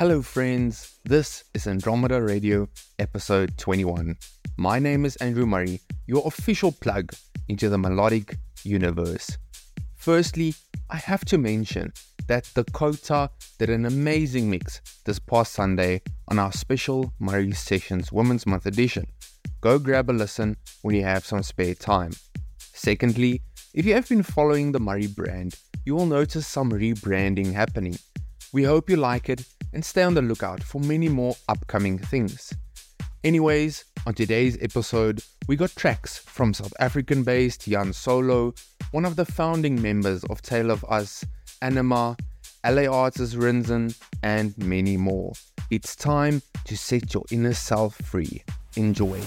Hello, friends. This is Andromeda Radio, episode 21. My name is Andrew Murray, your official plug into the melodic universe. Firstly, I have to mention that Dakota did an amazing mix this past Sunday on our special Murray Sessions Women's Month edition. Go grab a listen when you have some spare time. Secondly, if you have been following the Murray brand, you will notice some rebranding happening. We hope you like it and stay on the lookout for many more upcoming things. Anyways, on today's episode, we got tracks from South African based Yan Solo, one of the founding members of Tale of Us, Anyma, LA Arts' Rinzen, and many more. It's time to set your inner self free. Enjoy.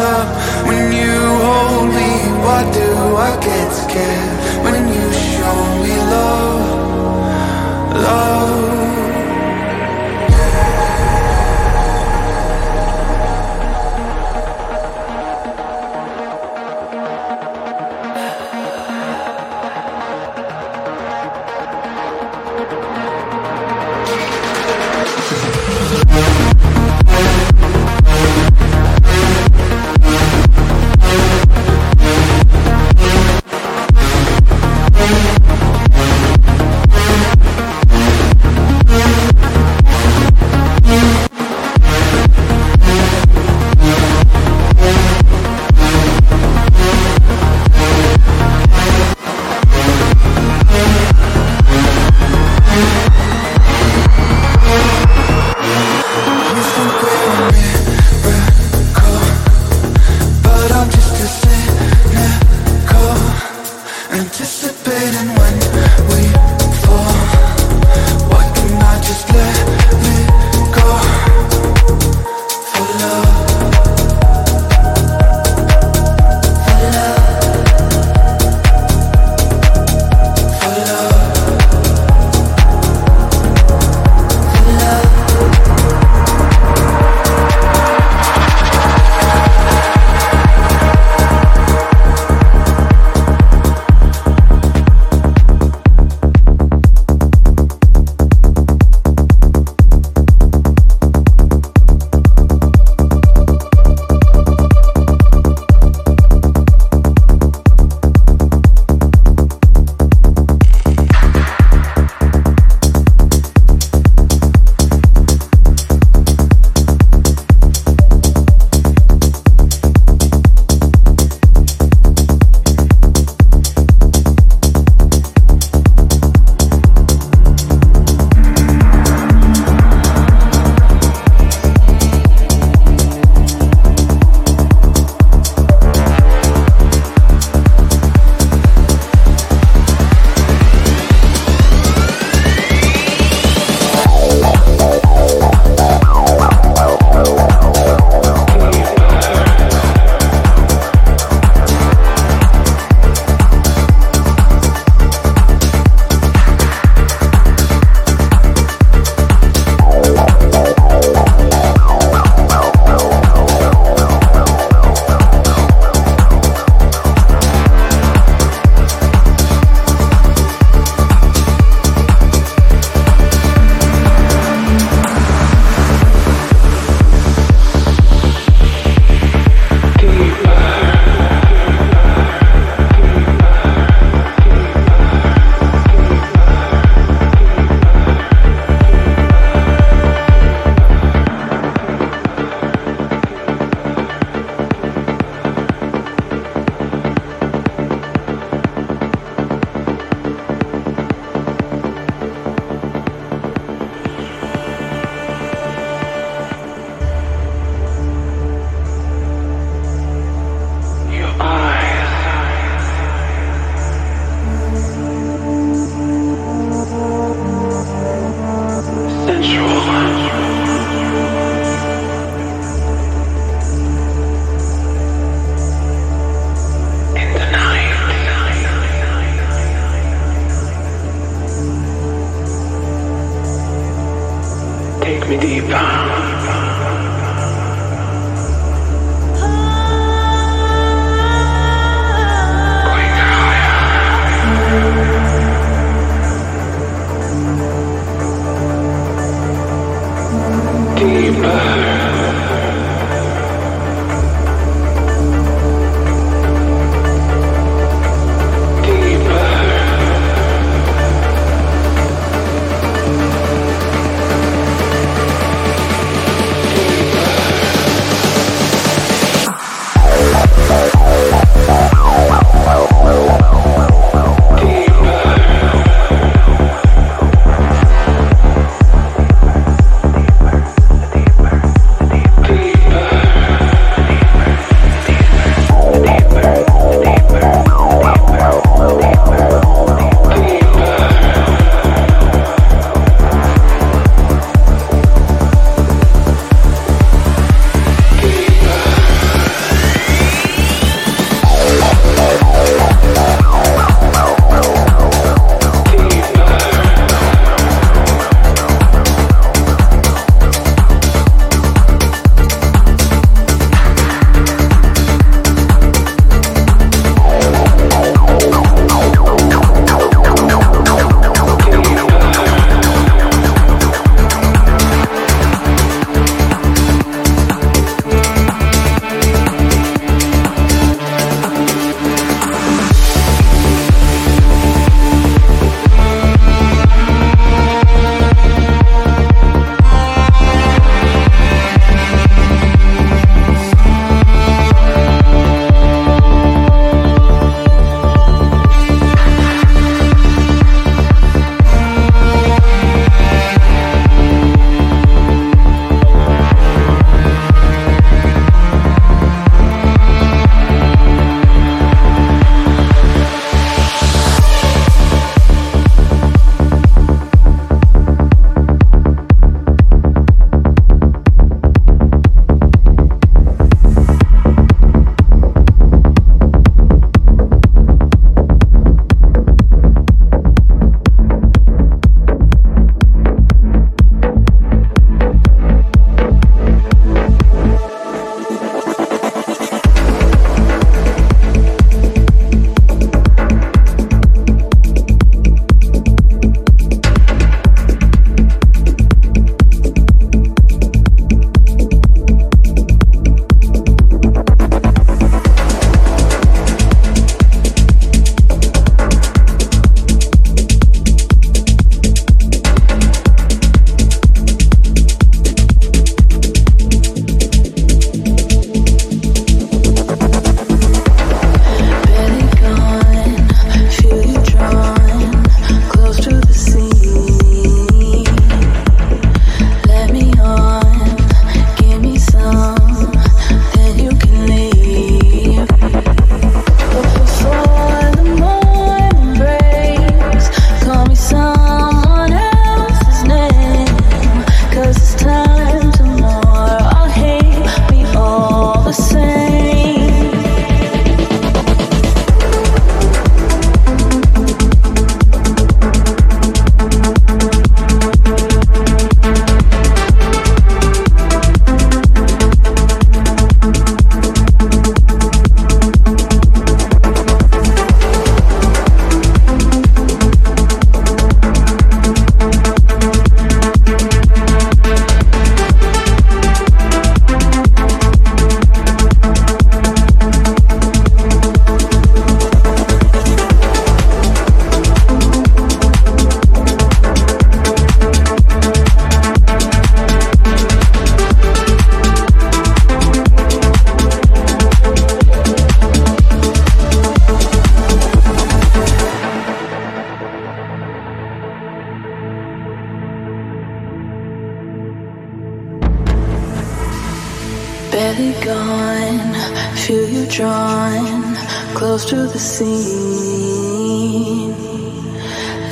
Breath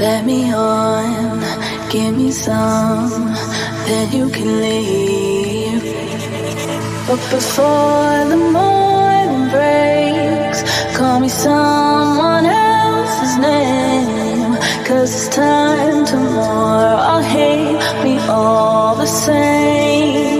Let me on, Give me some, then you can leave. But before the morning breaks, call me someone else's name. Cause it's time tomorrow. I'll hate me all the same.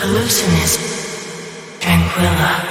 Hallucinis. Tranquilla.